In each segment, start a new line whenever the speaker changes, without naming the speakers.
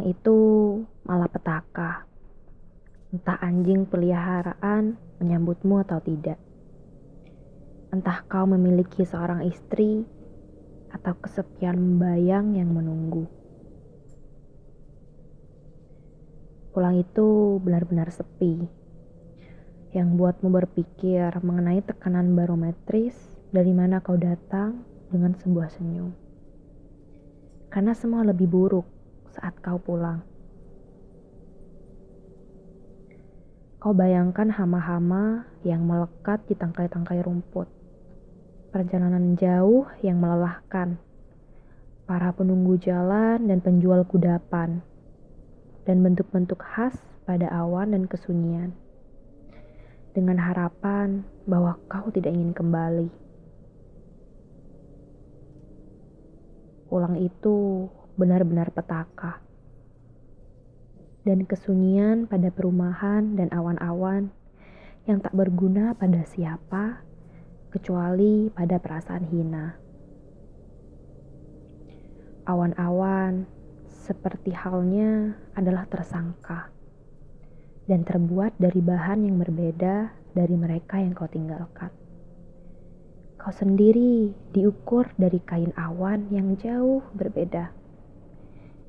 Pulang itu malah petaka. Entah anjing peliharaan menyambutmu atau tidak. Entah kau memiliki seorang istri atau kesepian membayang yang menunggu. Pulang itu benar-benar sepi. Yang buatmu berpikir mengenai tekanan barometris dari mana kau datang dengan sebuah senyum. Karena semua lebih buruk saat kau pulang. Kau bayangkan hama-hama yang melekat di tangkai-tangkai rumput. Perjalanan jauh yang melelahkan. Para penunggu jalan dan penjual kudapan. Dan bentuk-bentuk khas pada awan dan kesunyian. Dengan harapan bahwa kau tidak ingin kembali. Pulang itu benar-benar petaka. Dan kesunyian pada perumahan dan awan-awan yang tak berguna pada siapa, kecuali pada perasaan hina. Awan-awan seperti halnya adalah tersangka dan terbuat dari bahan yang berbeda dari mereka yang kau tinggalkan. Kau sendiri diukur dari kain awan yang jauh berbeda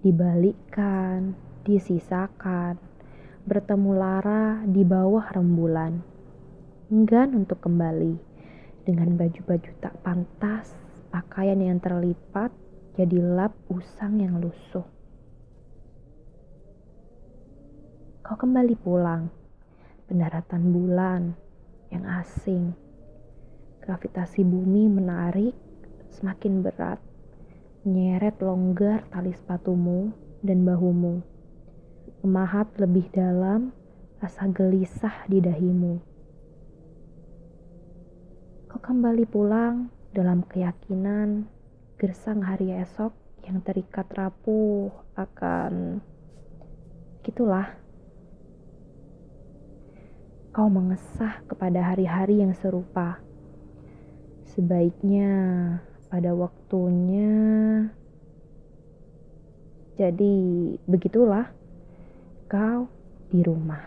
dibalikkan, disisakan, bertemu lara di bawah rembulan. Enggan untuk kembali dengan baju-baju tak pantas, pakaian yang terlipat jadi lap usang yang lusuh. Kau kembali pulang, pendaratan bulan yang asing. Gravitasi bumi menarik semakin berat Nyeret longgar tali sepatumu dan bahumu. Memahat lebih dalam rasa gelisah di dahimu. Kau kembali pulang dalam keyakinan gersang hari esok yang terikat rapuh akan gitulah. Kau mengesah kepada hari-hari yang serupa. Sebaiknya pada waktunya. Jadi, begitulah kau di rumah.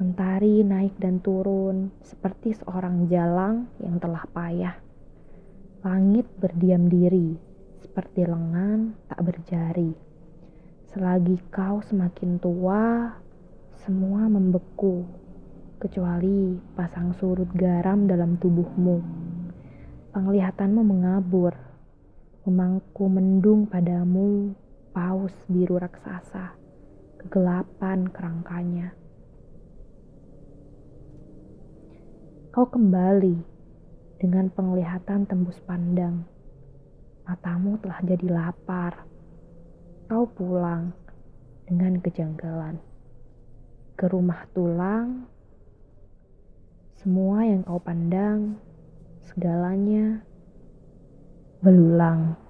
Mentari naik dan turun seperti seorang jalang yang telah payah. Langit berdiam diri seperti lengan tak berjari. Selagi kau semakin tua, semua membeku, kecuali pasang surut garam dalam tubuhmu penglihatanmu mengabur, memangku mendung padamu paus biru raksasa, kegelapan kerangkanya. Kau kembali dengan penglihatan tembus pandang. Matamu telah jadi lapar. Kau pulang dengan kejanggalan. Ke rumah tulang, semua yang kau pandang segalanya belulang.